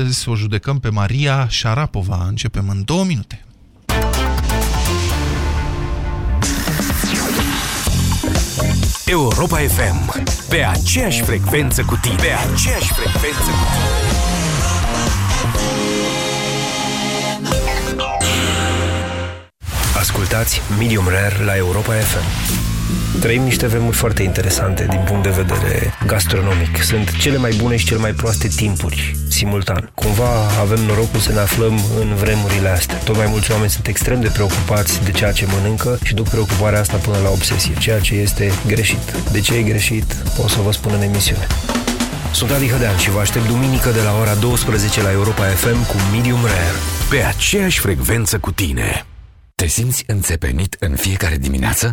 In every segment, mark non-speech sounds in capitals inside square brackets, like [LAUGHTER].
Astăzi o judecăm pe Maria Șarapova. Începem în două minute. Europa FM. Pe aceeași frecvență cu tine. Pe aceeași frecvență cu tine. Ascultați Medium Rare la Europa FM. Trăim niște vremuri foarte interesante din punct de vedere gastronomic. Sunt cele mai bune și cele mai proaste timpuri simultan. Cumva avem norocul să ne aflăm în vremurile astea. Tot mai mulți oameni sunt extrem de preocupați de ceea ce mănâncă și duc preocuparea asta până la obsesie, ceea ce este greșit. De ce e greșit? O să vă spun în emisiune. Sunt Adi Hădean și vă aștept duminică de la ora 12 la Europa FM cu Medium Rare. Pe aceeași frecvență cu tine. Te simți înțepenit în fiecare dimineață?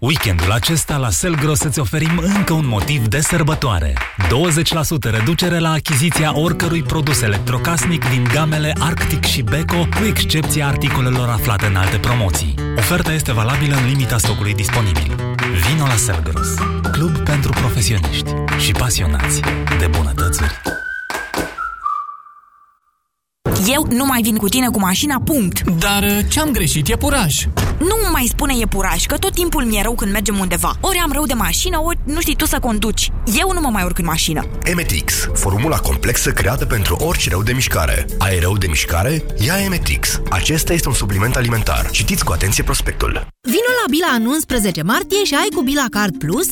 Weekendul acesta la Selgros îți oferim încă un motiv de sărbătoare. 20% reducere la achiziția oricărui produs electrocasnic din gamele Arctic și Beko, cu excepția articolelor aflate în alte promoții. Oferta este valabilă în limita stocului disponibil. Vino la Selgros, club pentru profesioniști și pasionați de bunătățuri. Eu nu mai vin cu tine cu mașina, punct. Dar uh, ce-am greșit? E puraj. Nu mai spune e puraj, că tot timpul mi-e rău când mergem undeva. Ori am rău de mașină, ori nu știi tu să conduci. Eu nu mă mai urc în mașină. Emetix, formula complexă creată pentru orice rău de mișcare. Ai rău de mișcare? Ia Emetix. Acesta este un supliment alimentar. Citiți cu atenție prospectul. Vino la Bila în 11 martie și ai cu Bila Card Plus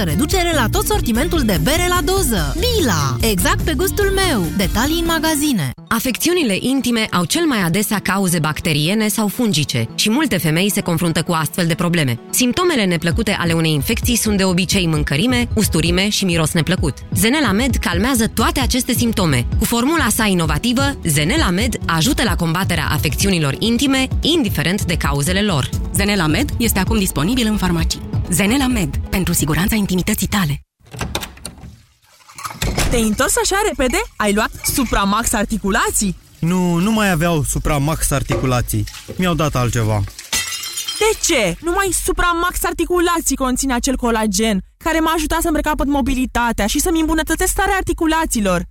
25% reducere la tot sortimentul de bere la doză. Bila! Exact pe gustul meu. Detalii în magazine. Afecțiunile intime au cel mai adesea cauze bacteriene sau fungice și multe femei se confruntă cu astfel de probleme. Simptomele neplăcute ale unei infecții sunt de obicei mâncărime, usturime și miros neplăcut. Zenela Med calmează toate aceste simptome. Cu formula sa inovativă, Zenela Med ajută la combaterea afecțiunilor intime, indiferent de cauzele lor. Zenela Med este acum disponibil în farmacii. Zenela Med, pentru siguranța intimității tale. Te-ai întors așa repede? Ai luat Supramax articulații? Nu, nu mai aveau Supramax articulații. Mi-au dat altceva. De ce? Numai Supramax articulații conține acel colagen care m-a ajutat să-mi recapăt mobilitatea și să-mi îmbunătățesc starea articulațiilor.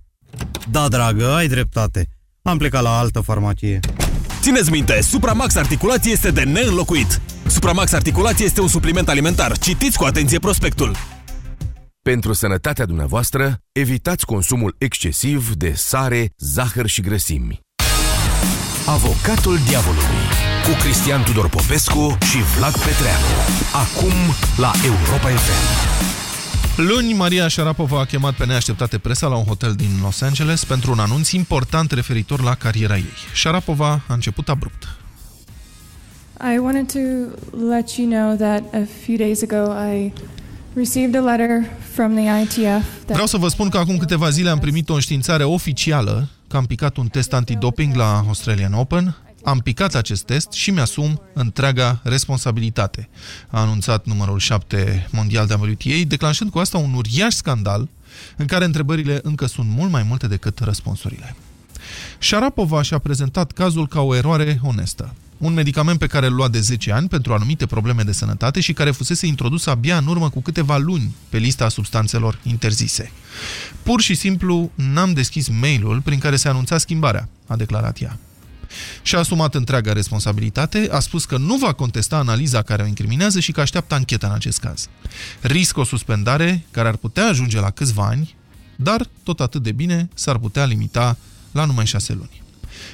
Da, dragă, ai dreptate. Am plecat la altă farmacie. Țineți minte, Supramax Articulație este de neînlocuit. Supramax Articulație este un supliment alimentar. Citiți cu atenție prospectul. Pentru sănătatea dumneavoastră, evitați consumul excesiv de sare, zahăr și grăsimi. Avocatul diavolului cu Cristian Tudor Popescu și Vlad Petreanu. Acum la Europa FM. Luni, Maria Șarapova a chemat pe neașteptate presa la un hotel din Los Angeles pentru un anunț important referitor la cariera ei. Șarapova a început abrupt. I wanted to let you know that a few days ago I received a letter from the ITF. Vreau să vă spun că acum câteva zile am primit o înștiințare oficială că am picat un test antidoping la Australian Open. Am picat acest test și mi-asum întreaga responsabilitate, a anunțat numărul 7 mondial de WTA, declanșând cu asta un uriaș scandal în care întrebările încă sunt mult mai multe decât răspunsurile. Șarapova și-a prezentat cazul ca o eroare onestă un medicament pe care îl lua de 10 ani pentru anumite probleme de sănătate și care fusese introdus abia în urmă cu câteva luni pe lista substanțelor interzise. Pur și simplu n-am deschis mail-ul prin care se anunța schimbarea, a declarat ea. Și-a asumat întreaga responsabilitate, a spus că nu va contesta analiza care o incriminează și că așteaptă ancheta în acest caz. Riscă o suspendare care ar putea ajunge la câțiva ani, dar tot atât de bine s-ar putea limita la numai șase luni.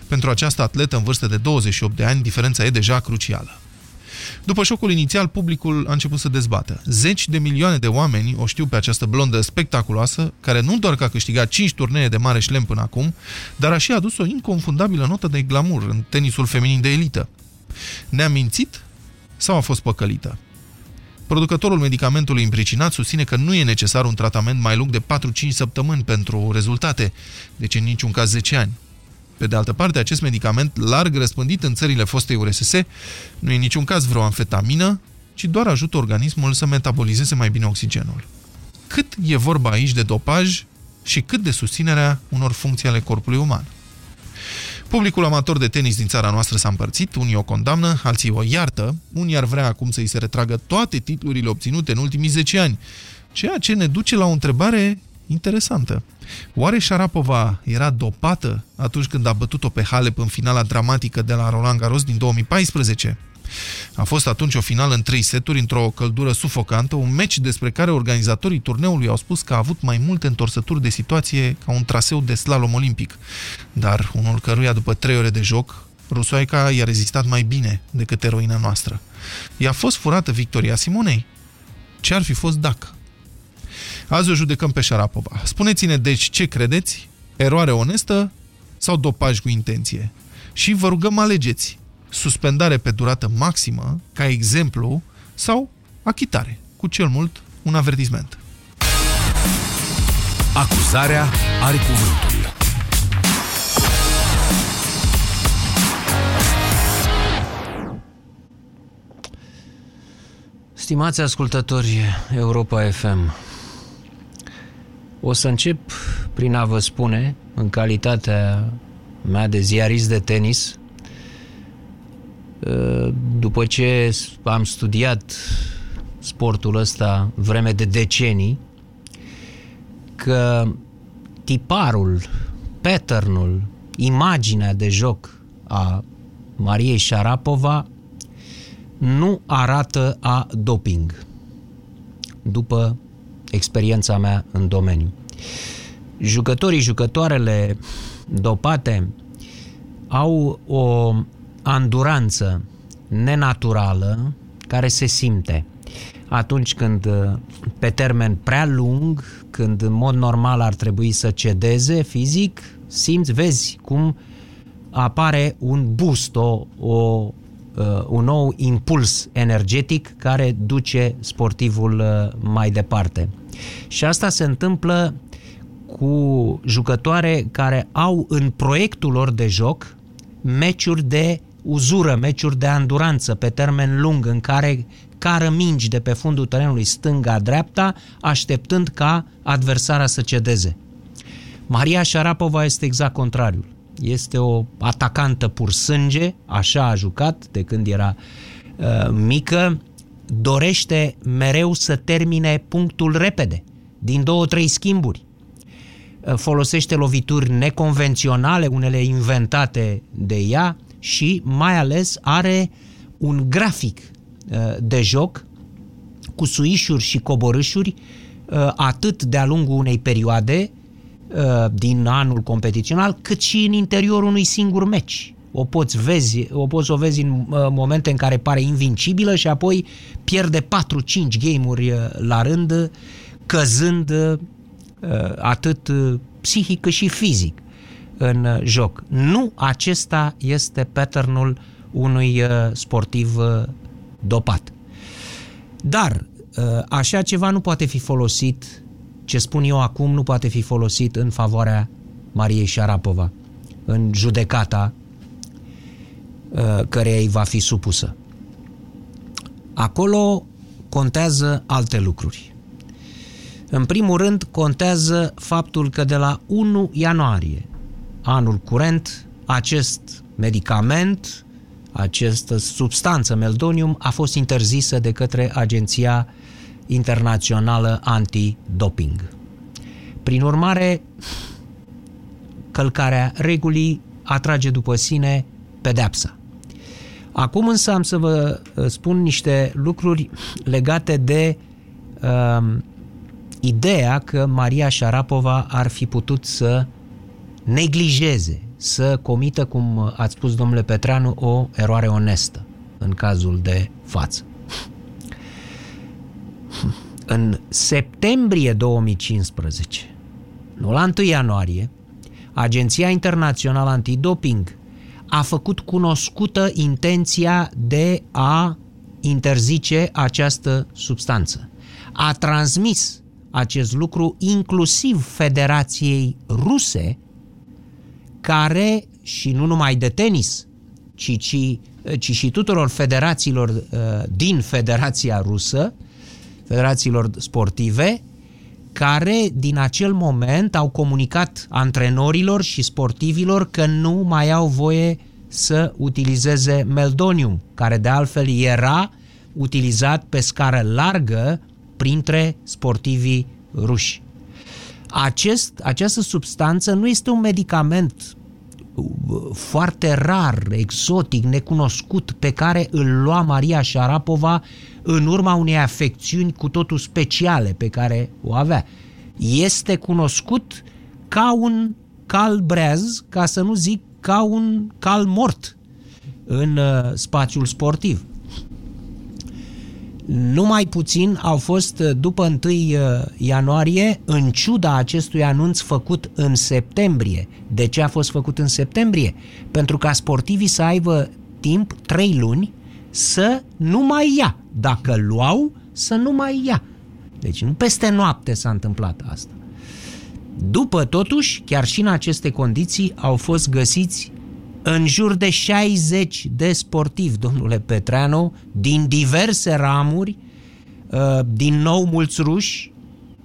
Pentru această atletă în vârstă de 28 de ani, diferența e deja crucială. După șocul inițial, publicul a început să dezbată. Zeci de milioane de oameni o știu pe această blondă spectaculoasă, care nu doar că a câștigat 5 turnee de mare șlem până acum, dar a și adus o inconfundabilă notă de glamour în tenisul feminin de elită. Ne-a mințit sau a fost păcălită? Producătorul medicamentului impricinat susține că nu e necesar un tratament mai lung de 4-5 săptămâni pentru rezultate, deci în niciun caz 10 ani. Pe de altă parte, acest medicament larg răspândit în țările fostei URSS nu e în niciun caz vreo amfetamină, ci doar ajută organismul să metabolizeze mai bine oxigenul. Cât e vorba aici de dopaj și cât de susținerea unor funcții ale corpului uman? Publicul amator de tenis din țara noastră s-a împărțit, unii o condamnă, alții o iartă, unii ar vrea acum să-i se retragă toate titlurile obținute în ultimii 10 ani, ceea ce ne duce la o întrebare interesantă. Oare Sharapova era dopată atunci când a bătut-o pe Halep în finala dramatică de la Roland Garros din 2014? A fost atunci o finală în trei seturi, într-o căldură sufocantă, un meci despre care organizatorii turneului au spus că a avut mai multe întorsături de situație ca un traseu de slalom olimpic, dar unul căruia după trei ore de joc, Rusoaica i-a rezistat mai bine decât eroina noastră. I-a fost furată victoria Simonei? Ce ar fi fost dacă? Azi o judecăm pe Șarapova. Spuneți-ne, deci, ce credeți? Eroare onestă sau dopaj cu intenție? Și vă rugăm alegeți suspendare pe durată maximă, ca exemplu, sau achitare, cu cel mult un avertisment. Acuzarea are cuvântul. Stimați ascultători Europa FM, o să încep prin a vă spune, în calitatea mea de ziarist de tenis, după ce am studiat sportul ăsta vreme de decenii, că tiparul, patternul, imaginea de joc a Mariei Șarapova nu arată a doping, după experiența mea în domeniu. Jucătorii, jucătoarele dopate au o anduranță nenaturală care se simte atunci când pe termen prea lung, când în mod normal ar trebui să cedeze fizic, simți, vezi cum apare un boost, o, o, uh, un nou impuls energetic care duce sportivul uh, mai departe. Și asta se întâmplă cu jucătoare care au în proiectul lor de joc meciuri de uzură, meciuri de anduranță pe termen lung în care cară mingi de pe fundul terenului stânga-dreapta, așteptând ca adversara să cedeze. Maria Șarapova este exact contrariul. Este o atacantă pur sânge, așa a jucat de când era uh, mică, dorește mereu să termine punctul repede, din două-trei schimburi. Uh, folosește lovituri neconvenționale, unele inventate de ea, și mai ales are un grafic uh, de joc cu suișuri și coborâșuri uh, atât de-a lungul unei perioade uh, din anul competițional, cât și în interiorul unui singur meci. O poți, vezi, o poți o vezi în momente în care pare invincibilă și apoi pierde 4-5 game-uri la rând, căzând atât psihic cât și fizic în uh, joc. Nu acesta este patternul unui uh, sportiv uh, dopat. Dar așa ceva nu poate fi folosit, ce spun eu acum, nu poate fi folosit în favoarea Mariei Șarapova, în judecata care îi va fi supusă. Acolo contează alte lucruri. În primul rând, contează faptul că de la 1 ianuarie anul curent, acest medicament, această substanță meldonium a fost interzisă de către Agenția Internațională Anti-Doping. Prin urmare, călcarea regulii atrage după sine pedepsa. Acum însă am să vă uh, spun niște lucruri legate de uh, ideea că Maria Șarapova ar fi putut să neglijeze, să comită, cum ați spus domnule Petreanu, o eroare onestă în cazul de față. În septembrie 2015, nu la 1 ianuarie, Agenția Internațională Antidoping a făcut cunoscută intenția de a interzice această substanță. A transmis acest lucru inclusiv Federației Ruse, care, și nu numai de tenis, ci, ci, ci și tuturor federațiilor uh, din Federația Rusă, federațiilor sportive, care din acel moment au comunicat antrenorilor și sportivilor că nu mai au voie să utilizeze meldonium, care de altfel era utilizat pe scară largă printre sportivii ruși. Acest, această substanță nu este un medicament foarte rar, exotic, necunoscut, pe care îl lua Maria Șarapova în urma unei afecțiuni cu totul speciale pe care o avea. Este cunoscut ca un cal breaz, ca să nu zic ca un cal mort în uh, spațiul sportiv. Numai puțin au fost uh, după 1 uh, ianuarie, în ciuda acestui anunț făcut în septembrie. De ce a fost făcut în septembrie? Pentru ca sportivii să aibă timp, 3 luni, să nu mai ia. Dacă luau, să nu mai ia. Deci nu peste noapte s-a întâmplat asta. După, totuși, chiar și în aceste condiții, au fost găsiți în jur de 60 de sportivi, domnule Petreanu, din diverse ramuri, uh, din nou mulți ruși,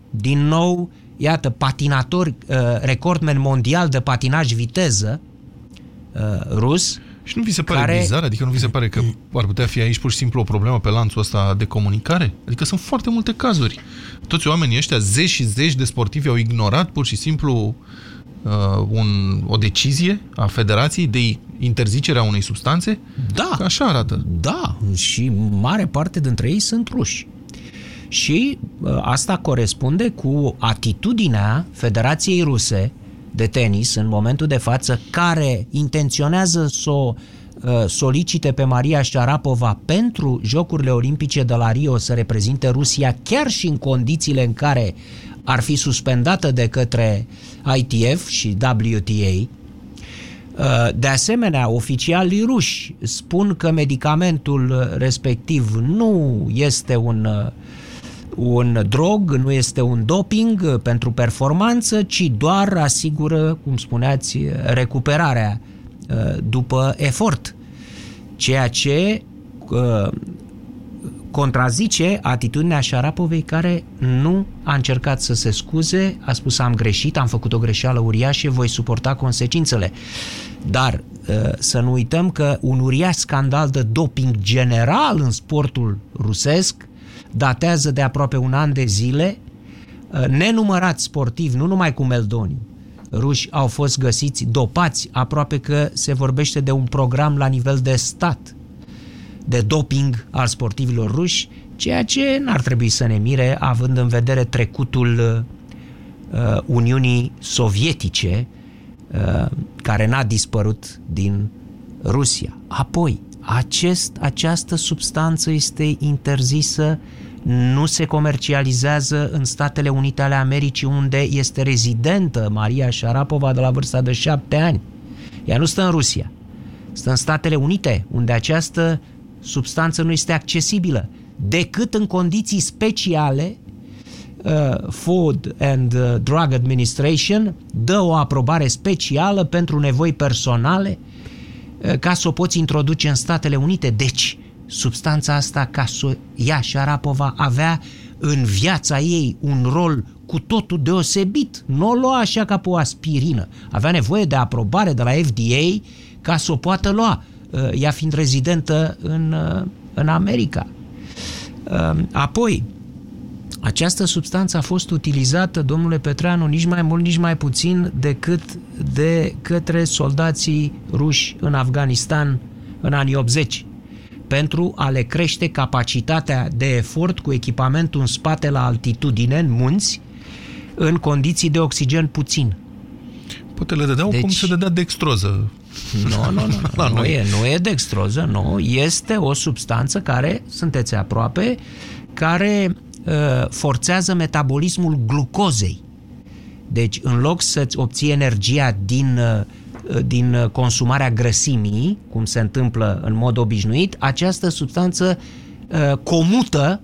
din nou, iată, patinatori, uh, recordmen mondial de patinaj viteză uh, rus, și nu vi se pare care... bizar? Adică nu vi se pare că ar putea fi aici pur și simplu o problemă pe lanțul ăsta de comunicare? Adică sunt foarte multe cazuri. Toți oamenii ăștia, zeci și zeci de sportivi au ignorat pur și simplu uh, un, o decizie a federației de interzicerea unei substanțe? Da. Că așa arată. Da, și mare parte dintre ei sunt ruși. Și uh, asta corespunde cu atitudinea Federației Ruse de tenis în momentul de față care intenționează să o uh, solicite pe Maria Șarapova pentru Jocurile Olimpice de la Rio să reprezinte Rusia chiar și în condițiile în care ar fi suspendată de către ITF și WTA. Uh, de asemenea, oficialii ruși spun că medicamentul respectiv nu este un uh, un drog, nu este un doping pentru performanță, ci doar asigură, cum spuneați, recuperarea uh, după efort. Ceea ce uh, contrazice atitudinea Șarapovei care nu a încercat să se scuze, a spus am greșit, am făcut o greșeală uriașă, voi suporta consecințele. Dar uh, să nu uităm că un uriaș scandal de doping general în sportul rusesc datează de aproape un an de zile, uh, nenumărați sportivi, nu numai cu Meldoni, ruși au fost găsiți dopați, aproape că se vorbește de un program la nivel de stat de doping al sportivilor ruși, ceea ce n-ar trebui să ne mire, având în vedere trecutul uh, Uniunii Sovietice, uh, care n-a dispărut din Rusia. Apoi, acest, această substanță este interzisă, nu se comercializează în Statele Unite ale Americii, unde este rezidentă Maria Șarapova de la vârsta de șapte ani. Ea nu stă în Rusia, stă în Statele Unite, unde această substanță nu este accesibilă, decât în condiții speciale uh, Food and uh, Drug Administration dă o aprobare specială pentru nevoi personale uh, ca să o poți introduce în Statele Unite. Deci, substanța asta, ca să ia Șarapova, avea în viața ei un rol cu totul deosebit. Nu o lua așa ca pe o aspirină. Avea nevoie de aprobare de la FDA ca să o poată lua, uh, ea fiind rezidentă în, uh, în America. Uh, apoi, această substanță a fost utilizată, domnule Petreanu, nici mai mult, nici mai puțin decât de către soldații ruși în Afganistan în anii 80 pentru a le crește capacitatea de efort cu echipamentul în spate la altitudine, în munți, în condiții de oxigen puțin. Poate le dădeau deci, cum se dădea dextroză. [LAUGHS] Nu, nu, nu, nu, nu, e, nu e dextroză, nu, este o substanță care, sunteți aproape, care uh, forțează metabolismul glucozei. Deci, în loc să-ți obții energia din, uh, din consumarea grăsimii, cum se întâmplă în mod obișnuit, această substanță uh, comută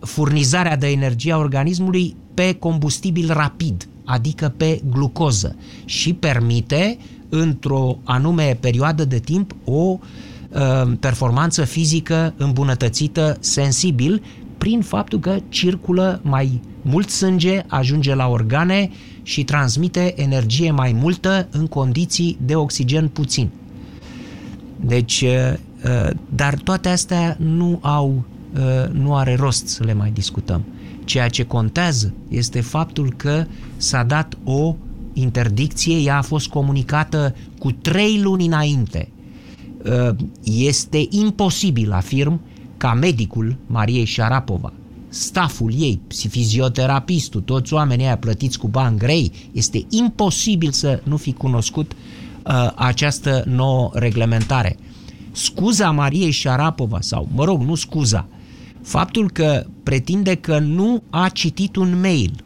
furnizarea de energie a organismului pe combustibil rapid, adică pe glucoză și permite într-o anume perioadă de timp o uh, performanță fizică îmbunătățită sensibil prin faptul că circulă mai mult sânge, ajunge la organe și transmite energie mai multă în condiții de oxigen puțin. Deci, uh, uh, dar toate astea nu au, uh, nu are rost să le mai discutăm. Ceea ce contează este faptul că s-a dat o interdicție, ea a fost comunicată cu trei luni înainte. Este imposibil, afirm, ca medicul Mariei Șarapova, staful ei, fizioterapistul, toți oamenii aia plătiți cu bani grei, este imposibil să nu fi cunoscut uh, această nouă reglementare. Scuza Mariei Șarapova, sau mă rog, nu scuza, faptul că pretinde că nu a citit un mail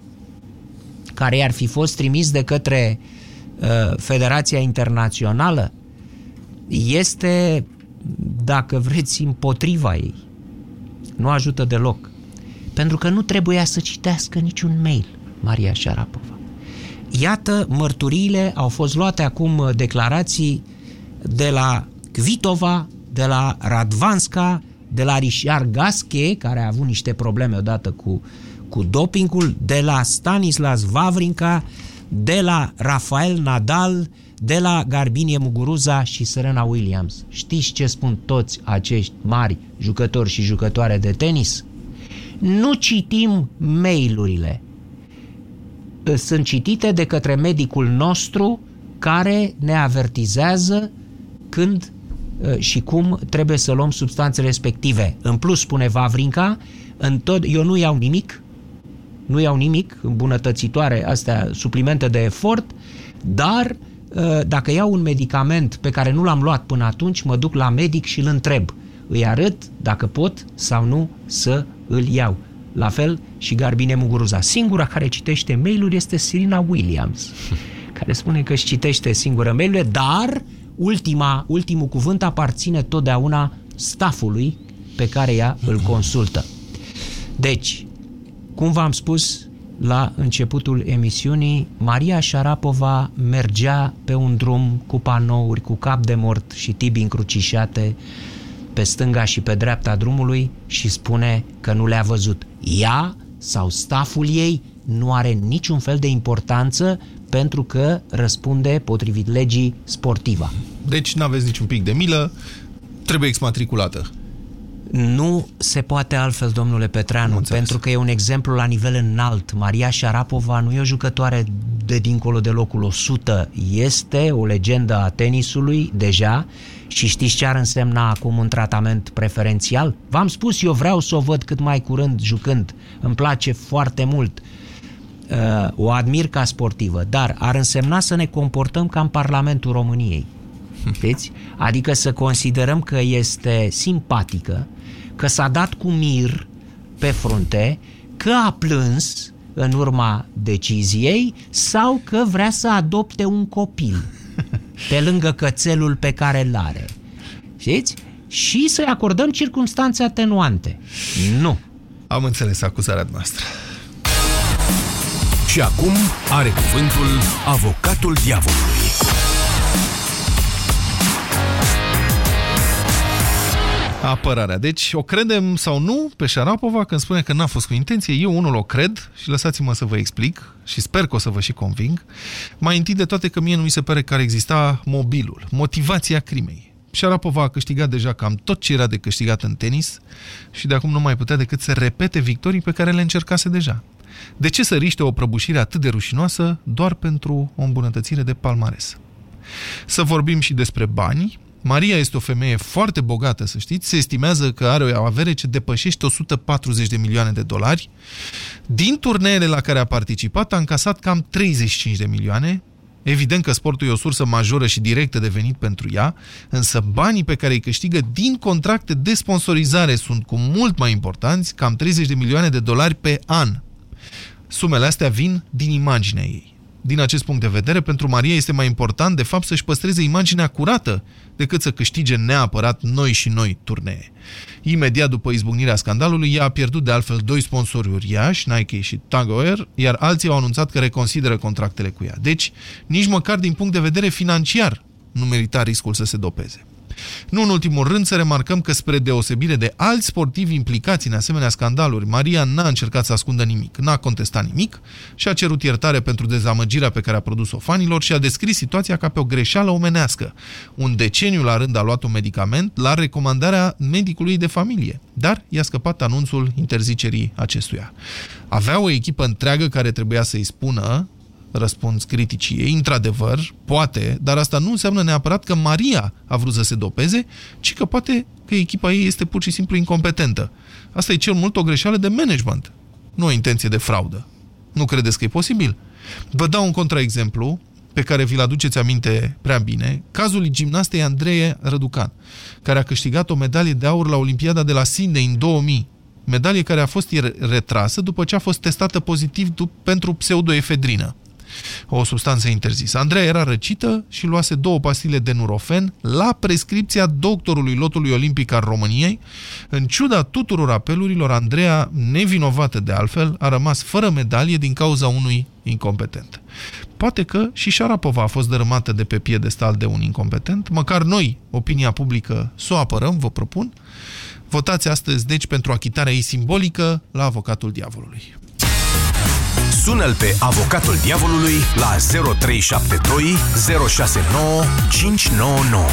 care i-ar fi fost trimis de către uh, Federația Internațională este, dacă vreți, împotriva ei. Nu ajută deloc. Pentru că nu trebuia să citească niciun mail Maria Șarapova. Iată, mărturiile au fost luate acum uh, declarații de la Kvitova, de la Radvanska, de la Richard Gasche, care a avut niște probleme odată cu, cu dopingul, de la Stanislas Vavrinka, de la Rafael Nadal, de la Garbinie Muguruza și Serena Williams. Știți ce spun toți acești mari jucători și jucătoare de tenis? Nu citim mail-urile, sunt citite de către medicul nostru care ne avertizează când uh, și cum trebuie să luăm substanțele respective. În plus, spune Vavrinca, în tot, eu nu iau nimic, nu iau nimic, îmbunătățitoare, astea, suplimente de efort, dar uh, dacă iau un medicament pe care nu l-am luat până atunci, mă duc la medic și îl întreb. Îi arăt dacă pot sau nu să îl iau. La fel și Garbine Muguruza. Singura care citește mail-uri este Serena Williams, [LAUGHS] care spune că își citește singură mail dar ultima, ultimul cuvânt aparține totdeauna stafului pe care ea îl consultă. Deci, cum v-am spus la începutul emisiunii, Maria Șarapova mergea pe un drum cu panouri, cu cap de mort și tibi încrucișate, pe stânga și pe dreapta drumului și spune că nu le-a văzut. Ea sau staful ei nu are niciun fel de importanță pentru că răspunde potrivit legii sportiva. Deci nu aveți niciun pic de milă, trebuie exmatriculată. Nu se poate altfel, domnule Petreanu, pentru că e un exemplu la nivel înalt. Maria Șarapova nu e o jucătoare de dincolo de locul 100, este o legendă a tenisului deja și știți ce ar însemna acum un tratament preferențial? V-am spus, eu vreau să o văd cât mai curând jucând. Îmi place foarte mult. Uh, o admir ca sportivă, dar ar însemna să ne comportăm ca în Parlamentul României. Știți? Adică să considerăm că este simpatică, că s-a dat cu mir pe frunte, că a plâns în urma deciziei sau că vrea să adopte un copil [LAUGHS] pe lângă cățelul pe care îl are. Știți? Și să-i acordăm circunstanțe atenuante. Nu. Am înțeles acuzarea noastră. Și acum are cuvântul avocatul diavolului. Apărarea. Deci, o credem sau nu pe Șarapova când spune că n-a fost cu intenție. Eu unul o cred și lăsați-mă să vă explic și sper că o să vă și conving. Mai întâi de toate că mie nu mi se pare că ar exista mobilul, motivația crimei. Șarapova a câștigat deja cam tot ce era de câștigat în tenis și de acum nu mai putea decât să repete victorii pe care le încercase deja. De ce să riște o prăbușire atât de rușinoasă doar pentru o îmbunătățire de palmares? Să vorbim și despre bani, Maria este o femeie foarte bogată, să știți. Se estimează că are o avere ce depășește 140 de milioane de dolari. Din turneele la care a participat, a încasat cam 35 de milioane. Evident că sportul e o sursă majoră și directă de venit pentru ea, însă banii pe care îi câștigă din contracte de sponsorizare sunt cu mult mai importanți, cam 30 de milioane de dolari pe an. Sumele astea vin din imaginea ei. Din acest punct de vedere, pentru Maria este mai important, de fapt, să-și păstreze imaginea curată decât să câștige neapărat noi și noi turnee. Imediat după izbucnirea scandalului, ea a pierdut de altfel doi sponsori uriași, Nike și Tag Heuer, iar alții au anunțat că reconsideră contractele cu ea. Deci, nici măcar din punct de vedere financiar, nu merita riscul să se dopeze. Nu în ultimul rând să remarcăm că spre deosebire de alți sportivi implicați în asemenea scandaluri, Maria n-a încercat să ascundă nimic, n-a contestat nimic și a cerut iertare pentru dezamăgirea pe care a produs-o fanilor și a descris situația ca pe o greșeală omenească. Un deceniu la rând a luat un medicament la recomandarea medicului de familie, dar i-a scăpat anunțul interzicerii acestuia. Avea o echipă întreagă care trebuia să-i spună răspuns criticii ei, într-adevăr, poate, dar asta nu înseamnă neapărat că Maria a vrut să se dopeze, ci că poate că echipa ei este pur și simplu incompetentă. Asta e cel mult o greșeală de management, nu o intenție de fraudă. Nu credeți că e posibil? Vă dau un contraexemplu pe care vi-l aduceți aminte prea bine, cazul gimnastei Andrei Răducan, care a câștigat o medalie de aur la Olimpiada de la Sydney în 2000, medalie care a fost retrasă după ce a fost testată pozitiv pentru pseudoefedrină o substanță interzisă. Andreea era răcită și luase două pastile de nurofen la prescripția doctorului lotului olimpic al României. În ciuda tuturor apelurilor, Andreea, nevinovată de altfel, a rămas fără medalie din cauza unui incompetent. Poate că și Șarapova a fost dărâmată de pe piedestal de un incompetent, măcar noi, opinia publică, să o apărăm, vă propun. Votați astăzi, deci, pentru achitarea ei simbolică la avocatul diavolului. Sună-l pe avocatul diavolului la 0372 069 599.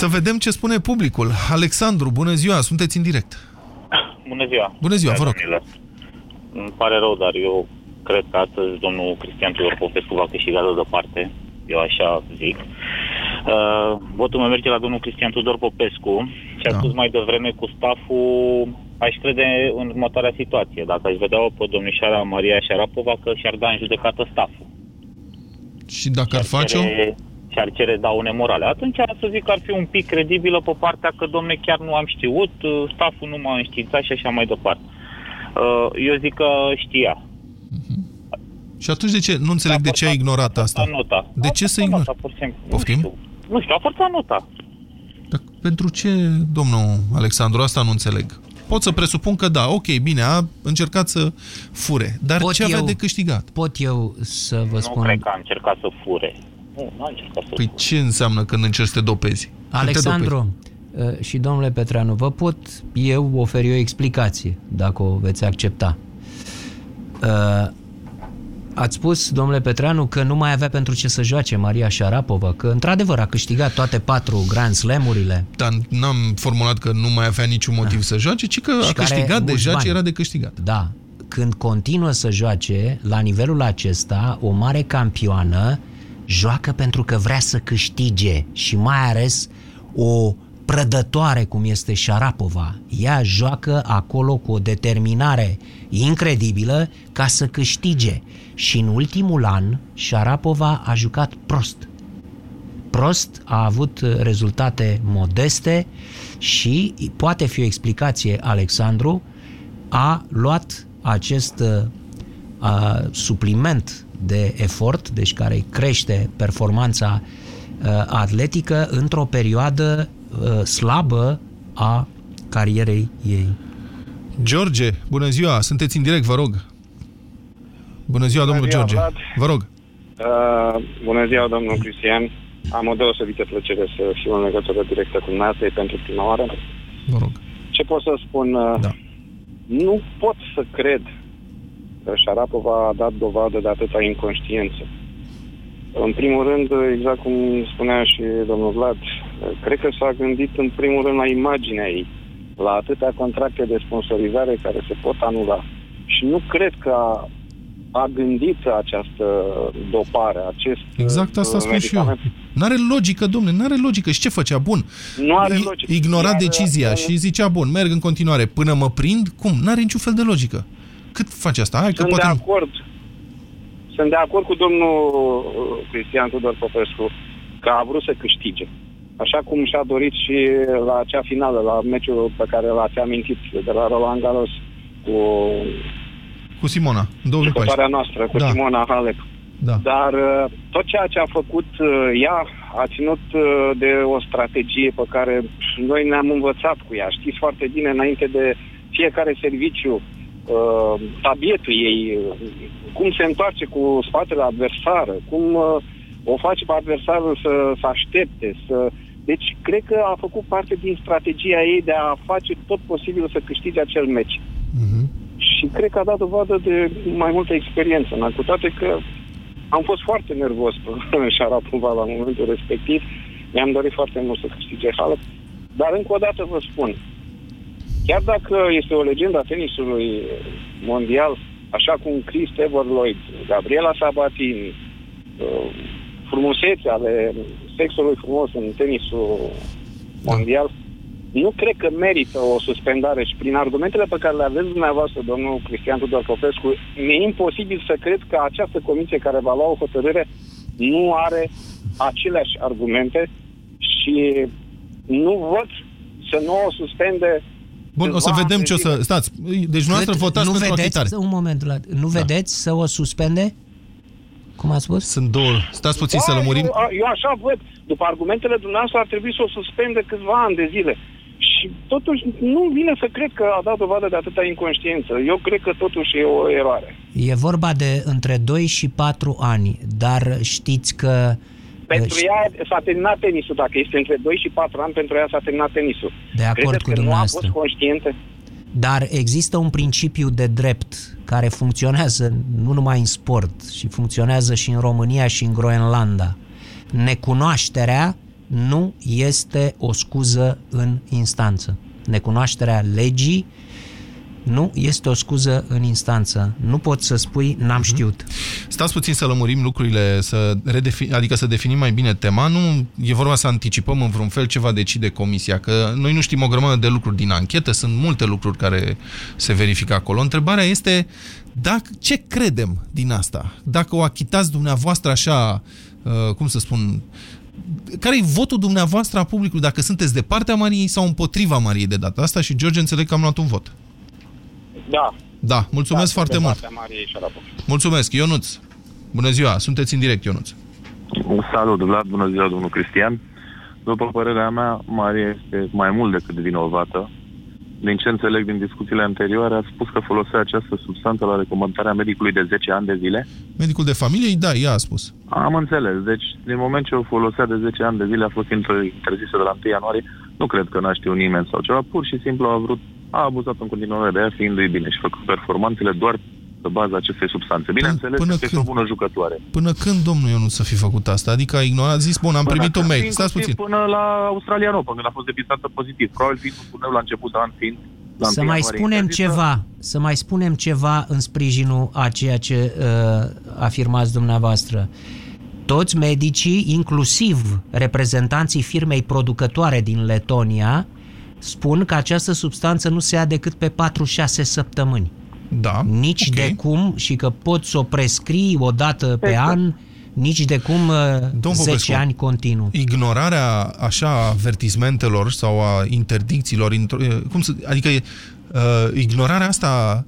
Să vedem ce spune publicul. Alexandru, bună ziua, sunteți în direct. Bună ziua. Bună ziua, vă rog. Îmi pare rău, dar eu cred că astăzi domnul Cristian Tudor Popescu va câștiga de departe. Eu așa zic. Uh, votul meu merge la domnul Cristian Tudor Popescu și a da. spus mai devreme cu staful aș crede în următoarea situație. Dacă aș vedea-o pe domnișoara Maria Șarapova că și-ar da în judecată staful. Și dacă ar face-o? Și-ar cere daune morale. Atunci să zic că ar fi un pic credibilă pe partea că, domne, chiar nu am știut, staful nu m-a înștiințat și așa mai departe. Uh, eu zic că știa. Uh-huh. Și atunci de ce? Nu înțeleg de ce a ignorat asta. Nota. De ce să ignori? Poftim? Nu știu. Nu știu, a forțat nota. Dar pentru ce, domnul Alexandru, asta nu înțeleg? Pot să presupun că da, ok, bine, a încercat să fure. Dar pot ce avea eu, de câștigat? Pot eu să vă nu spun... Nu cred că a încercat să fure. Nu, nu a încercat să Păi fure. ce înseamnă când încerci să te dopezi? Alexandru te dopezi? Uh, și domnule Petreanu, vă pot eu oferi o explicație, dacă o veți accepta. Uh, Ați spus, domnule Petreanu, că nu mai avea pentru ce să joace Maria Șarapova, că într-adevăr a câștigat toate patru Grand Slam-urile. Dar n-am formulat că nu mai avea niciun motiv să joace, ci că și a câștigat deja bani. ce era de câștigat. Da. Când continuă să joace, la nivelul acesta, o mare campioană joacă pentru că vrea să câștige și mai ales o prădătoare cum este Șarapova. Ea joacă acolo cu o determinare incredibilă ca să câștige. Și în ultimul an, Șarapova a jucat prost. Prost, a avut rezultate modeste și poate fi o explicație, Alexandru, a luat acest a, supliment de efort, deci care crește performanța a, atletică într-o perioadă a, slabă a carierei ei. George, bună ziua, sunteți în direct, vă rog. Bună ziua, bună domnul ziua, George. Vlad. Vă rog. Uh, bună ziua, domnul Cristian. Am o deosebită plăcere să fiu în legătură directă cu dumneavoastră pentru prima oară. Vă rog. Ce pot să spun? Uh, da. Nu pot să cred că Șarapova a dat dovadă de atâta inconștiență. În primul rând, exact cum spunea și domnul Vlad, cred că s-a gândit în primul rând la imaginea ei, la atâtea contracte de sponsorizare care se pot anula. Și nu cred că a a gândit această dopare, acest Exact asta spun și eu. N-are logică, domne, n-are logică. Și ce făcea? Bun. Nu are logică. Ignora Iar, decizia și zicea, bun, merg în continuare până mă prind. Cum? N-are niciun fel de logică. Cât face asta? Hai, Sunt că poate de acord. Sunt de acord cu domnul uh, Cristian Tudor Popescu că a vrut să câștige. Așa cum și-a dorit și la acea finală, la meciul pe care l-ați amintit de la Roland Garros cu cu Simona, în 2014. noastră, cu da. Simona Halep. Da. Dar uh, tot ceea ce a făcut uh, ea a ținut uh, de o strategie pe care noi ne-am învățat cu ea. Știți foarte bine, înainte de fiecare serviciu, uh, tabietul ei, uh, cum se întoarce cu spatele adversară, cum uh, o face pe adversarul să, să aștepte, să... Deci, cred că a făcut parte din strategia ei de a face tot posibil să câștige acel meci. Și cred că a dat dovadă de mai multă experiență, în cu toate că am fost foarte nervos [LAUGHS] în Șarapova la momentul respectiv. Mi-am dorit foarte mult să câștige Halep. Dar încă o dată vă spun, chiar dacă este o legendă a tenisului mondial, așa cum Chris Everloyd, Gabriela Sabatini, uh, frumusețe ale sexului frumos în tenisul mondial, nu cred că merită o suspendare și prin argumentele pe care le aveți dumneavoastră, domnul Cristian Tudor Popescu, mi-e imposibil să cred că această comisie care va lua o hotărâre nu are aceleași argumente și nu văd să nu o suspende Bun, o să câțiva vedem ani ce o de să... zile. Stați, deci noastră Cât- votați nu pentru vedeți, achitare. Un moment, la, nu Da. vedeți să o suspende? Cum ați spus? Sunt două. Stați puțin să Da, lămurim. Eu, eu așa văd. După argumentele dumneavoastră ar trebui să o suspende câțiva ani de zile. Și totuși nu vine să cred că a dat dovadă de atâta inconștiență. Eu cred că totuși e o eroare. E vorba de între 2 și 4 ani, dar știți că Pentru Ș- ea s-a terminat tenisul. Dacă este între 2 și 4 ani, pentru ea s-a terminat tenisul. De acord Credeți cu că nu a dumneavoastră. fost conștientă? Dar există un principiu de drept care funcționează nu numai în sport, și funcționează și în România și în Groenlanda. Necunoașterea nu este o scuză în instanță. Necunoașterea legii nu este o scuză în instanță. Nu poți să spui n-am știut. Stați puțin să lămurim lucrurile, să redefin, adică să definim mai bine tema. Nu e vorba să anticipăm în vreun fel ce va decide comisia, că noi nu știm o grămadă de lucruri din anchetă, sunt multe lucruri care se verifică acolo. Întrebarea este dacă, ce credem din asta? Dacă o achitați dumneavoastră așa, uh, cum să spun, care e votul dumneavoastră a publicului, dacă sunteți de partea Mariei sau împotriva Mariei de data asta și George înțeleg că am luat un vot. Da. Da, mulțumesc da, foarte de mult. partea Mariei Șarapov. Mulțumesc, Ionuț. Bună ziua, sunteți în direct, Ionuț. Salut, Vlad, bună ziua, domnul Cristian. După părerea mea, Maria este mai mult decât vinovată. Din ce înțeleg din discuțiile anterioare, a spus că folosea această substanță la recomandarea medicului de 10 ani de zile. Medicul de familie, da, ea a spus. Am înțeles. Deci, din moment ce o folosea de 10 ani de zile, a fost inter- interzisă de la 1 ianuarie. Nu cred că n-a știut nimeni sau ceva. Pur și simplu a vrut, a abuzat în continuare de ea, fiindu-i bine și făcut performanțele doar pe baza acestei substanțe. Bineînțeles, până că este o bună jucătoare. Păi, Până când, domnul Ionut, să fi făcut asta? Adică a ignorat, a zis, bun, am primit un mail. Stați Inclusiv puțin. Până la Australian Open, când a fost depistată pozitiv. Probabil fiind un turneu la început de an fiind la Să 1 mai ianuarie spunem interzisă. ceva, să mai spunem ceva în sprijinul a ceea ce uh, afirmați dumneavoastră. Toți medicii, inclusiv reprezentanții firmei producătoare din Letonia, spun că această substanță nu se ia decât pe 4-6 săptămâni. Da. Nici ok. de cum și că poți să o prescrii o dată pe an, nici de cum uh, 10 Popescu, ani continuu. Ignorarea așa a avertismentelor sau a interdicțiilor, intro- e, cum să, adică e, uh, ignorarea asta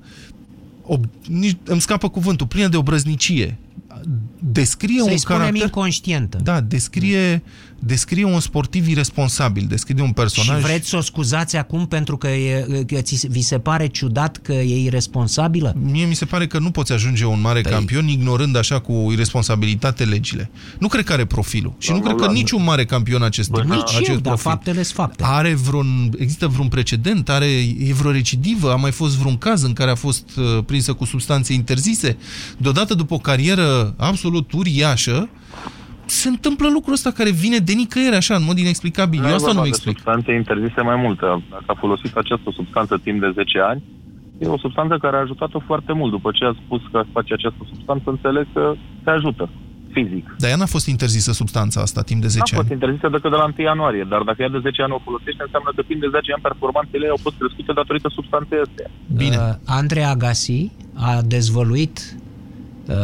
ob, nici, îmi scapă cuvântul, plină de obrăznicie. Descrie Să-i un spunem caracter... inconștientă. Da, descrie, descrie un sportiv irresponsabil, descrie un personaj... Și vreți să o scuzați acum pentru că, e, că ți, vi se pare ciudat că e irresponsabilă? Mie mi se pare că nu poți ajunge un mare păi... campion ignorând așa cu irresponsabilitate legile. Nu cred că are profilul. Și nu Domnul cred că Vlad. niciun mare campion acest tip, Nici acest eu, dar profil. faptele sunt fapte. Are vreun, există vreun precedent? Are, e vreo recidivă? A mai fost vreun caz în care a fost uh, prinsă cu substanțe interzise? Deodată după o carieră absolut uriașă, se întâmplă lucrul ăsta care vine de nicăieri așa, în mod inexplicabil. Nu Eu e asta vorba nu de explic. substanțe interzise mai multe. Dacă a folosit această substanță timp de 10 ani, e o substanță care a ajutat-o foarte mult. După ce a spus că face această substanță, înțeleg că te ajută fizic. Dar ea n-a fost interzisă substanța asta timp de 10 Nu a ani. fost interzisă decât de la 1 ianuarie, dar dacă ea de 10 ani o folosește, înseamnă că timp de 10 ani performanțele ei au fost crescute datorită substanței astea. Bine. Uh, Andrei Agassi a dezvăluit uh,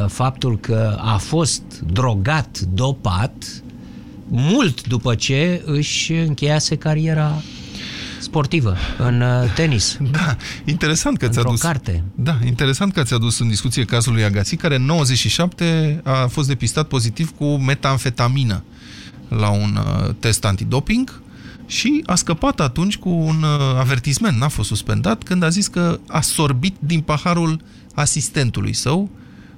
faptul că a fost drogat, dopat, mult după ce își încheiase cariera sportivă, în uh, tenis. [LAUGHS] Da, interesant că ți-a adus... carte. Da, interesant că ți-a adus în discuție cazul lui Agați, care în 97 a fost depistat pozitiv cu metamfetamină la un uh, test antidoping și a scăpat atunci cu un uh, avertisment, n-a fost suspendat, când a zis că a sorbit din paharul asistentului său,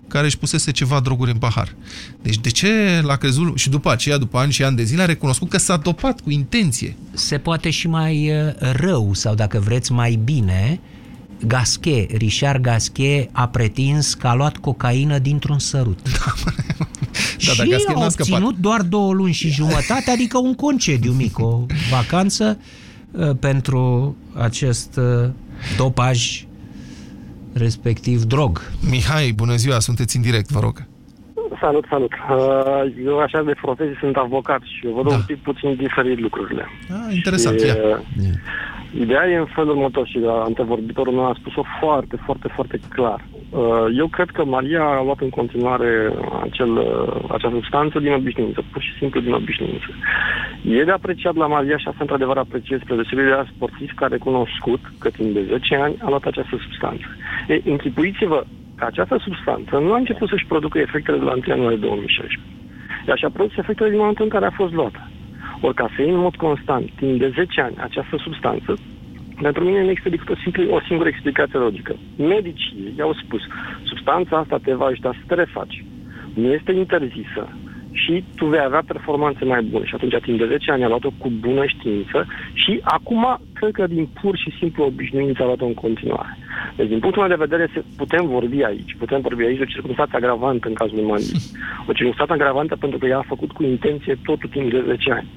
care își pusese ceva droguri în pahar. Deci de ce l-a crezut și după aceea, după ani și ani de zile, a recunoscut că s-a dopat cu intenție? Se poate și mai uh, rău, sau dacă vreți mai bine, Gasquet, Richard Gasquet a pretins că a luat cocaină dintr-un sărut. [LAUGHS] Da, și dar Gasquet a n-a scăpat. obținut doar două luni și jumătate, adică un concediu mic, o vacanță uh, pentru acest uh, dopaj respectiv drog. Mihai, bună ziua, sunteți în direct, vă rog. Salut, salut. Uh, Eu așa de profesie sunt avocat și eu văd Da. un pic puțin diferit lucrurile. Ah, interesant, Și, ia. Uh, Ideea e în felul următor și antevorbitorul meu a spus-o foarte, foarte, foarte clar. Uh, Eu cred că Maria a luat în continuare acel, uh, acea substanță din obișnuință, pur și simplu din obișnuință. E de apreciat la Maria și asta într-adevăr apreciez spre deosebire de la sportiv care a recunoscut că timp de 10 ani a luat această substanță. Ei, închipuiți-vă că această substanță nu a început să-și producă efectele de la 1 ianuarie 2016. Ea și-a produs efectele din momentul în care a fost luată. Ori ca să iei în mod constant, timp de 10 ani, această substanță, pentru mine nu există decât o, simplu, o singură explicație logică. Medicii i-au spus, substanța asta te va ajuta să te refaci. Nu este interzisă și tu vei avea performanțe mai bune. Și atunci, timp de 10 ani, a luat-o cu bună știință și acum, cred că din pur și simplu obișnuință a luat-o în continuare. Deci, din punctul meu de vedere, se, putem vorbi aici. Putem vorbi aici de o circunstanță agravantă în cazul lui Mali. O circunstanță agravantă pentru că ea a făcut cu intenție totul timp de 10 ani.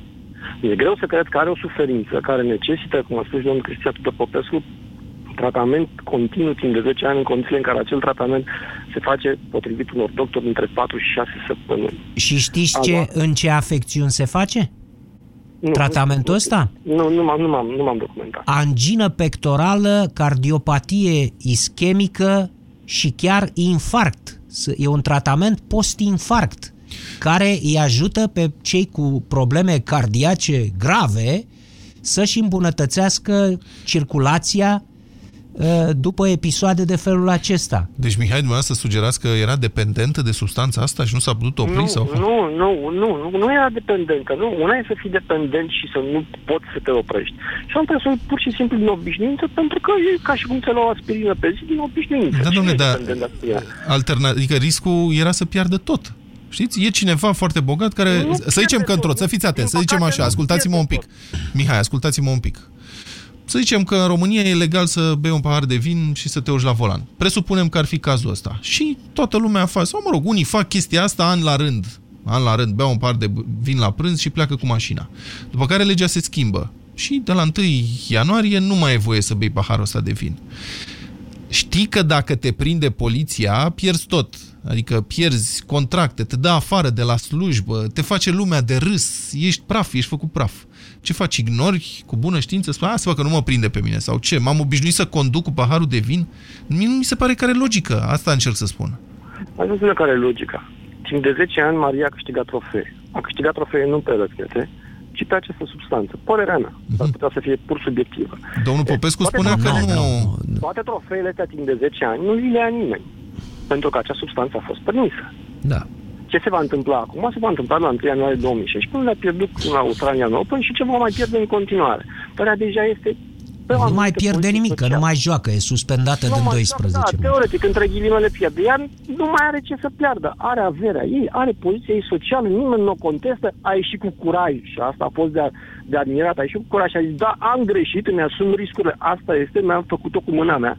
E greu să cred că are o suferință care necesită, cum a spus domnul Cristian Tudor Popescu, tratament continuu timp de 10 ani în condițiile în care acel tratament se face potrivit unor doctori între 4 și 6 săptămâni. Și știți A ce, luat- în ce afecțiuni se face? Nu, Tratamentul ăsta? Nu, nu m-am, nu m-am, nu m-am documentat. Angină pectorală, cardiopatie ischemică și chiar infarct. S- E un tratament post-infarct care îi ajută pe cei cu probleme cardiace grave să-și îmbunătățească circulația uh, după episoade de felul acesta. Deci, Mihai, dumneavoastră sugerați că era dependentă de substanța asta și nu s-a putut opri? Nu, sau? cum? nu, nu, nu, nu, nu era dependentă. Nu. Una e să fii dependent și să nu poți să te oprești. Și alta să pur și simplu din obișnuință, pentru că e ca și cum ți luau aspirină pe zi din obișnuință. Da, Cine domnule, e dar dependent de aspirină? alterna... adică riscul era să piardă tot. Știți? E cineva foarte bogat care... Nu să zicem că într-o... Să fiți atenți, să zicem așa, ascultați-mă un pic. Mihai, ascultați-mă un pic. Să zicem că în România e legal să bei un pahar de vin și să te urci la volan. Presupunem că ar fi cazul ăsta. Și toată lumea face, sau mă rog, unii fac chestia asta an la rând. An la rând, beau un pahar de vin la prânz și pleacă cu mașina. După care legea se schimbă. Și de la 1 ianuarie nu mai e voie să bei paharul ăsta de vin. Știi că dacă te prinde poliția, pierzi tot. Adică pierzi contracte, te dă afară de la slujbă, te face lumea de râs, ești praf, ești făcut praf. Ce faci? Ignori cu bună știință? Spui, să că nu mă prinde pe mine. Sau ce? M-am obișnuit să conduc cu paharul de vin? Mie nu mi se pare că are logică. Asta încerc să spun. Asta spune care e logica. Timp de 10 ani, Maria a câștigat trofee. A câștigat trofee nu pe răsnete, ci pe această substanță. Părerea mea. S-ar putea să fie pur subiectivă. Domnul Popescu Toate spunea că trofeele- nu... Toate trofeele astea timp de 10 ani nu li le ia nimeni. Pentru că acea substanță a fost permisă. Da. Ce se va întâmpla acum? Se va întâmpla la 1 ianuarie 2016, până le-a pierdut în Australian Open și ce va mai pierde în continuare. Părerea deja este... pe o Nu mai anumită pierde poziție nimic, că nu socială. mai joacă, e suspendată Nu din mai- 12 Da, mai. teoretic, între ghilimele pierde. Ea nu mai are ce să piardă. Are averea ei, are poziția ei socială, nimeni nu o contestă, a ieșit cu curaj și asta a fost de, de admirat. A ieșit cu curaj și a zis, da, am greșit, îmi asum riscurile. Asta este, mi-am făcut-o cu mâna mea.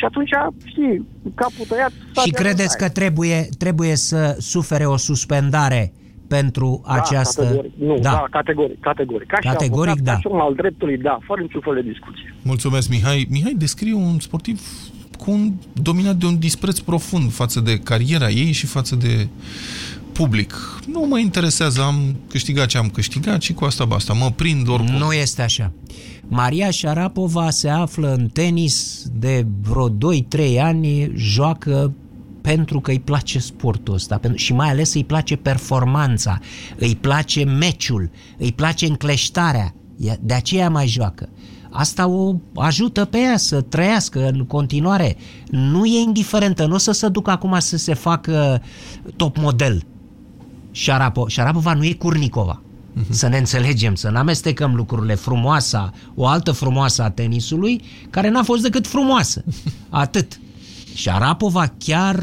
Și atunci, știi, capul tăiat... Și statea credeți în că trebuie, trebuie să sufere o suspendare pentru Da, această... Categoric. Nu, da. da. da, categoric, categoric. Ca Categoric, și avocat, da. Ca și om al dreptului, da, fără niciun fel de discuție. Mulțumesc, Mihai. Mihai descrie un sportiv cu un, dominat de un dispreț profund față de cariera ei și față de public. Nu mă interesează, am câștigat ce am câștigat și cu asta basta. Mă prind oricum. Nu este așa. Maria Șarapova se află în tenis de vreo 2-3 ani, joacă pentru că îi place sportul ăsta pentru- și mai ales îi place performanța, îi place meciul, îi place încleștarea. Ea- De aceea mai joacă. Asta o ajută pe ea să trăiască în continuare. Nu e indiferentă, nu o să se ducă acum să se facă top model. Șarapo, Șarapova nu e Curnicova. Să ne înțelegem, să nu amestecăm lucrurile. Frumoasa, o altă frumoasă a tenisului, care n-a fost decât frumoasă. [LAUGHS] Atât. Șarapova chiar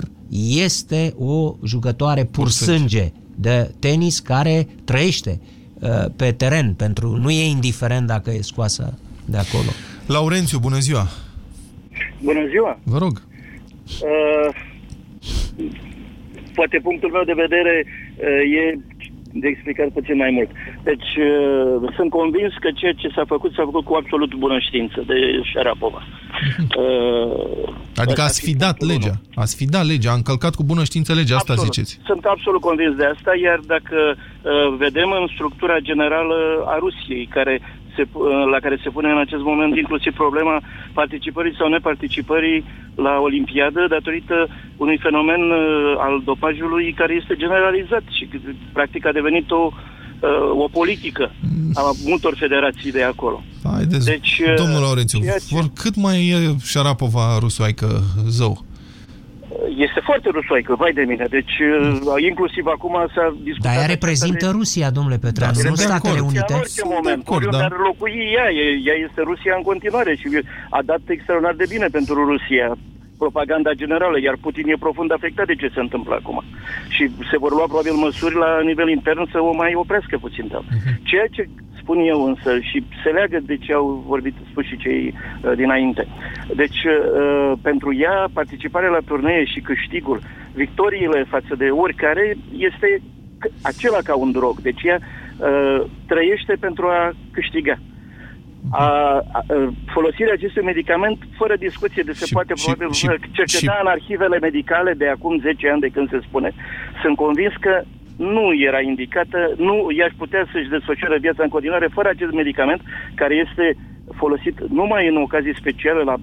este o jucătoare pur sânge de tenis care trăiește uh, pe teren. Pentru nu e indiferent dacă e scoasă de acolo. Laurențiu, bună ziua! Bună ziua! Vă rog. Uh, poate punctul meu de vedere uh, e de explicat puțin mai mult. Deci uh, sunt convins că ceea ce s-a făcut s-a făcut cu absolut bună știință de Șarapova. [LAUGHS] Uh, Adică a ăsta ar fi sfidat punctul legea. A sfidat legea, a încălcat cu bună știință legea, asta Absolut. ziceți. Sunt absolut convins de asta, iar dacă uh, vedem în structura generală a Rusiei, care se, pu- uh, la care se pune în acest moment inclusiv problema participării sau neparticipării la Olimpiadă datorită unui fenomen uh, al dopajului care este generalizat și că, practic a devenit o, uh, o politică a multor federații de acolo. Haideți, Deci, uh, domnul Laurențiu, ceea ce- vor cât mai e Șarapova rusoaică zău? Este foarte rusoaică, vai de mine. Deci, uh, inclusiv acum s-a discutat... Dar ea această reprezintă de- Rusia, domnule Petreanu, Sunt nu de Statele acord. Unite. În orice moment, acord, oriunde da. ar locui ea, e- ea este Rusia în continuare și a dat extraordinar de bine pentru Rusia propaganda generală, iar Putin e profund afectat de ce se întâmplă acum. Și se vor lua probabil măsuri la nivel intern să o mai oprească puțin. Da. Ceea ce spun eu însă și se leagă de ce au vorbit spus și cei uh, dinainte. Deci, uh, pentru ea, participarea la turnee și câștigul, victoriile față de oricare, este c- acela ca un drog. Deci ea uh, trăiește pentru a câștiga. A, a, a, folosirea acestui medicament, fără discuție de se Și- poate și- probabil și- cerceta și- în arhivele medicale de acum 10 ani de când se spune. Sunt convins că nu era indicată, nu i-aș putea să-și desfășoare viața în continuare fără acest medicament care este folosit numai în ocazii speciale la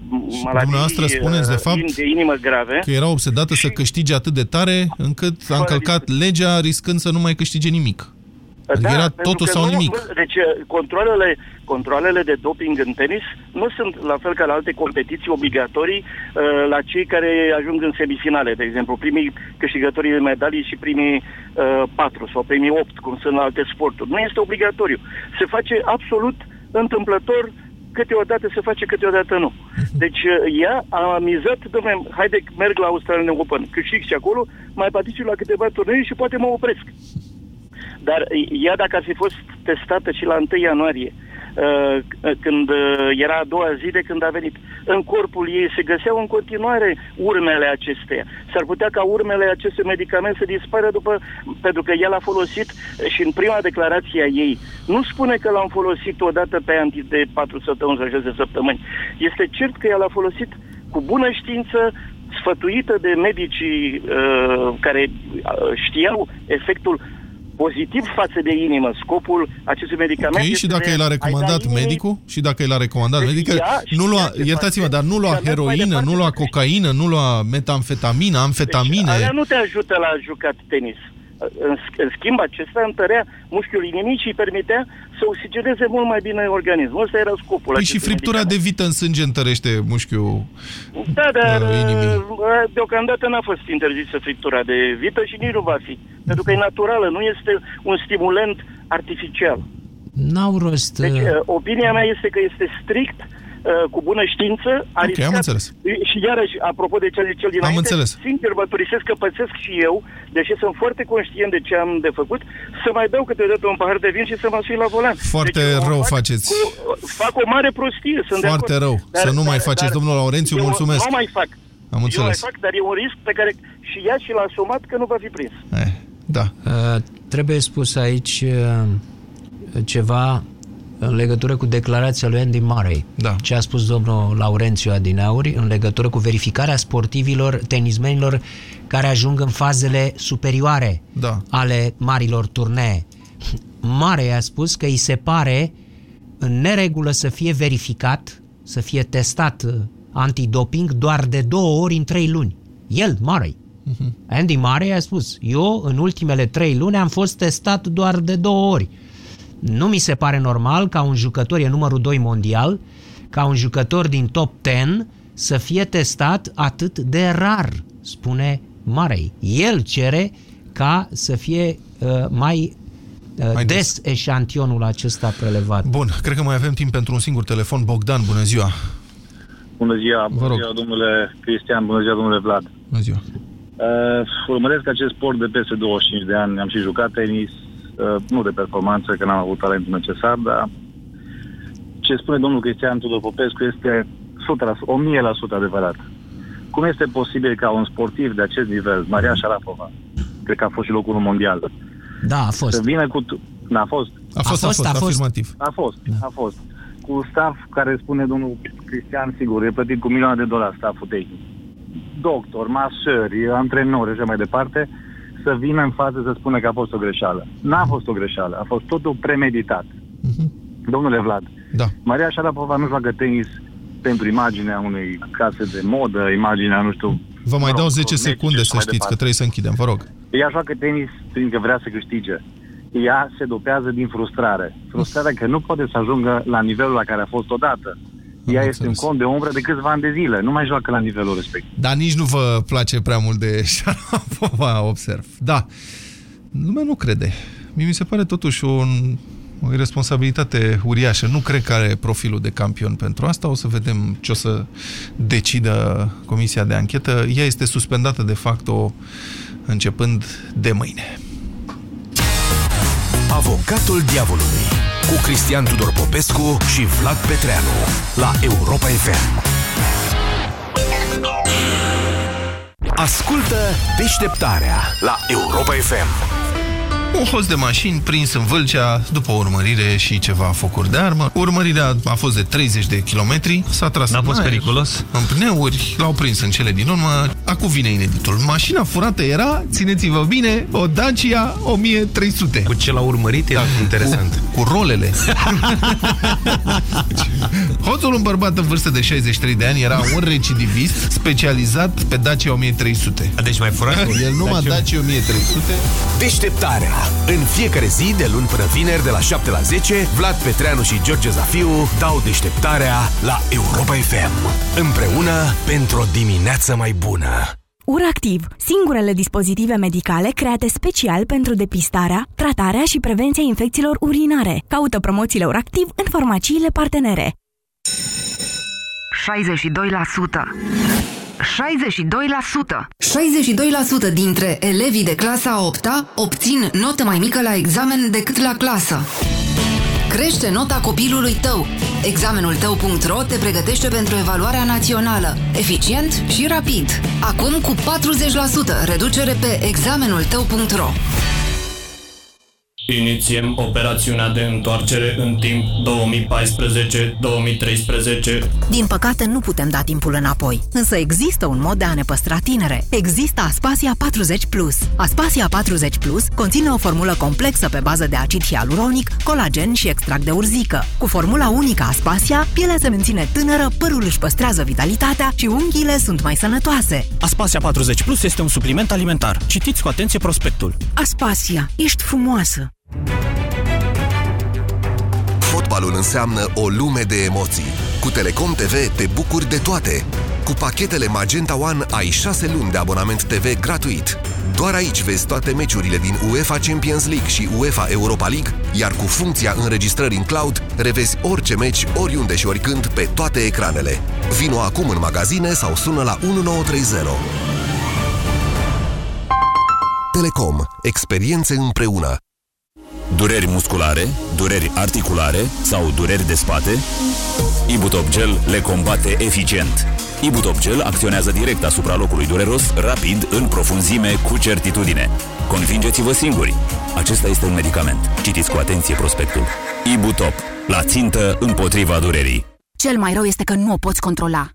maladii dumneavoastră spuneți, de uh, fapt, in- de inimă grave. Că era obsedată să câștige atât de tare încât a încălcat legea riscând să nu mai câștige nimic. Adică era Da, pentru totul că sau nu, nimic. nu- Deci uh, controlele, controlele de doping în tenis nu sunt la fel ca la alte competiții obligatorii uh, la cei care ajung în semifinale, de exemplu, primii câștigătorii de medalii și primii uh, patru sau primii opt, cum sunt la alte sporturi. Nu este obligatoriu. Se face absolut întâmplător câteodată se face, câteodată nu. Deci uh, ea a mizat, domnule, haide, merg la Australian Open, câștig și acolo, mai particip la câteva turnee și poate mă opresc. Dar ea, dacă ar fi fost testată și la 1 ianuarie, uh, când uh, era a doua zi de când a venit, în corpul ei se găseau în continuare urmele acesteia. S-ar putea ca urmele acestui medicament să dispară după, pentru că el a folosit și în prima declarație a ei, nu spune că l-am folosit odată pe anti de 4 săptămâni sau 6 săptămâni. Este cert că el a folosit cu bună știință, sfătuită de medicii uh, care uh, știau efectul pozitiv față de inimă. Scopul acestui medicament Ok, este și dacă de el a a-i da recomandat inimii- medicul? Și dacă el a recomandat Deci medicul? ea Nu știa lua, ce iertați-mă, face dar nu și lua a mers mai heroină, departe. nu lua cocaină, nu lua metamfetamină, amfetamine. Alea nu te ajută la jucat tenis. În, sch- în schimb, acesta întărea mușchiul inimii și îi permitea să oxigeneze mult mai bine organismul. Ăsta era scopul. Păi și acestui friptura de vită în sânge întărește mușchiul Da, dar uh, inimii. uh, deocamdată n-a fost interzisă friptura de vită și nici nu va fi. Pentru că e naturală, nu este un stimulant artificial. N-au rost... Deci, uh, uh, opinia mea este că este strict uh, cu bună știință, a Ok, riscat, am înțeles. și iarăși, apropo de cel, cel dinainte, înțeles. sincer mărturisesc că pățesc și eu, deși sunt foarte conștient de ce am de făcut, să mai beau câteodată un pahar de vin și să mă sui la volan. Foarte deci, o rău fac faceți. Cu, fac o mare prostie, sunt de Foarte acord. rău. Să nu mai faceți, domnul Laurențiu, eu mulțumesc. Nu mai fac. Am Eu înțeles. mai fac, dar e un risc pe care și ea și l-a asumat că nu va fi prins. Da. Uh, trebuie spus aici uh, ceva în legătură cu declarația lui Andy Murray. Da. Ce a spus domnul Laurențiu Adinauri în legătură cu verificarea sportivilor, tenismenilor care ajung în fazele superioare da. ale marilor turnee. Murray a spus că îi se pare în neregulă să fie verificat, să fie testat uh, antidoping doar de două ori în trei luni. El, Murray. Andy Murray a spus, eu în ultimele trei luni am fost testat doar de două ori. Nu mi se pare normal ca un jucător, e numărul 2 mondial, ca un jucător din top 10 să fie testat atât de rar, spune Marei. El cere ca să fie uh, mai, uh, mai des, des eșantionul acesta prelevat. Bun, cred că mai avem timp pentru un singur telefon. Bogdan, bună ziua! Bună ziua, bună ziua domnule Cristian, bună ziua domnule Vlad. Bună ziua. Uh, urmăresc acest sport de peste 25 de ani, am și jucat tenis, uh, nu de performanță, că n-am avut talentul necesar, dar ce spune domnul Cristian Tudor Popescu este 100%, 1000% adevărat. Cum este posibil ca un sportiv de acest nivel, Maria Șarapova, cred că a fost și locul mondial, da, a fost. Să vină cu... N-a fost? A fost, a fost, a fost, afirmativ. A fost, da. a fost. Cu staff care spune domnul Cristian, sigur, e plătit cu milioane de dolari stafful tehnic. Doctor, masări, antrenori și așa mai departe, să vină în față să spună că a fost o greșeală. N-a fost o greșeală, a fost totul premeditat. Uh-huh. Domnule Vlad, da. Maria Șarapova nu joacă tenis pentru imaginea unei case de modă, imaginea, nu știu... Vă mai dau 10 secunde să știți departe. că trebuie să închidem, vă rog. Ea joacă tenis fiindcă vrea să câștige. Ea se dopează din frustrare. Frustrarea că nu poate să ajungă la nivelul la care a fost odată. Ea Am este un cont de umbră de câțiva ani de zile. Nu mai joacă la nivelul respectiv. Dar nici nu vă place prea mult de [LAUGHS] Șarapova, observ. Da. Lumea nu crede. Mi se pare totuși un o responsabilitate uriașă. Nu cred că are profilul de campion pentru asta. O să vedem ce o să decidă Comisia de Anchetă. Ea este suspendată de facto începând de mâine. Avocatul Diavolului cu Cristian Tudor Popescu și Vlad Petreanu la Europa FM. Ascultă deșteptarea la Europa FM. Un host de mașini prins în Vâlcea după o urmărire și ceva focuri de armă. Urmărirea a fost de 30 de kilometri, s-a tras N-a fost periculos? În pneuri, l-au prins în cele din urmă. Acum vine ineditul. Mașina furată era, țineți-vă bine, o Dacia 1300. Cu ce l-a urmărit? Da, interesant. Cu, cu rolele. [LAUGHS] Hoțul, un bărbat în vârstă de 63 de ani, era un recidivist specializat pe Dacia 1300. Deci mai furat? El numai Dacia 1300. Deșteptarea în fiecare zi, de luni până vineri, de la 7 la 10, Vlad Petreanu și George Zafiu dau deșteptarea la Europa FM. Împreună pentru o dimineață mai bună. URACTIV, singurele dispozitive medicale create special pentru depistarea, tratarea și prevenția infecțiilor urinare. Caută promoțiile URACTIV în farmaciile partenere. 62% 62%. 62% dintre elevii de clasa 8 obțin notă mai mică la examen decât la clasă. Crește nota copilului tău. Examenul tău.ro te pregătește pentru evaluarea națională. Eficient și rapid. Acum cu 40% reducere pe examenul tău.ro. Inițiem operațiunea de întoarcere în timp 2014-2013. Din păcate nu putem da timpul înapoi, însă există un mod de a ne păstra tinere. Există Aspasia 40 Plus. Aspasia 40 Plus conține o formulă complexă pe bază de acid hialuronic, colagen și extract de urzică. Cu formula unică Aspasia, pielea se menține tânără, părul își păstrează vitalitatea și unghiile sunt mai sănătoase. Aspasia 40 Plus este un supliment alimentar. Citiți cu atenție prospectul. Aspasia, ești frumoasă! Fotbalul înseamnă o lume de emoții. Cu Telecom TV te bucuri de toate. Cu pachetele Magenta One ai 6 luni de abonament TV gratuit. Doar aici vezi toate meciurile din UEFA Champions League și UEFA Europa League, iar cu funcția înregistrării în cloud, revezi orice meci, oriunde și oricând, pe toate ecranele. Vino acum în magazine sau sună la 1930. Telecom. Experiențe împreună. Dureri musculare, dureri articulare sau dureri de spate? Ibutop Gel le combate eficient. Ibutop Gel acționează direct asupra locului dureros, rapid, în profunzime, cu certitudine. Convingeți-vă singuri. Acesta este un medicament. Citiți cu atenție prospectul. Ibutop. La țintă împotriva durerii. Cel mai rău este că nu o poți controla.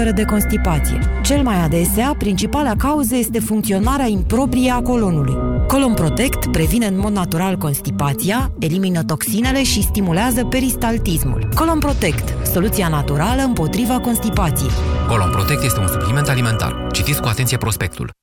suferă de constipație. Cel mai adesea, principala cauză este funcționarea improprie a colonului. Colon Protect previne în mod natural constipația, elimină toxinele și stimulează peristaltismul. Colon Protect, soluția naturală împotriva constipației. Colon Protect este un supliment alimentar. Citiți cu atenție prospectul.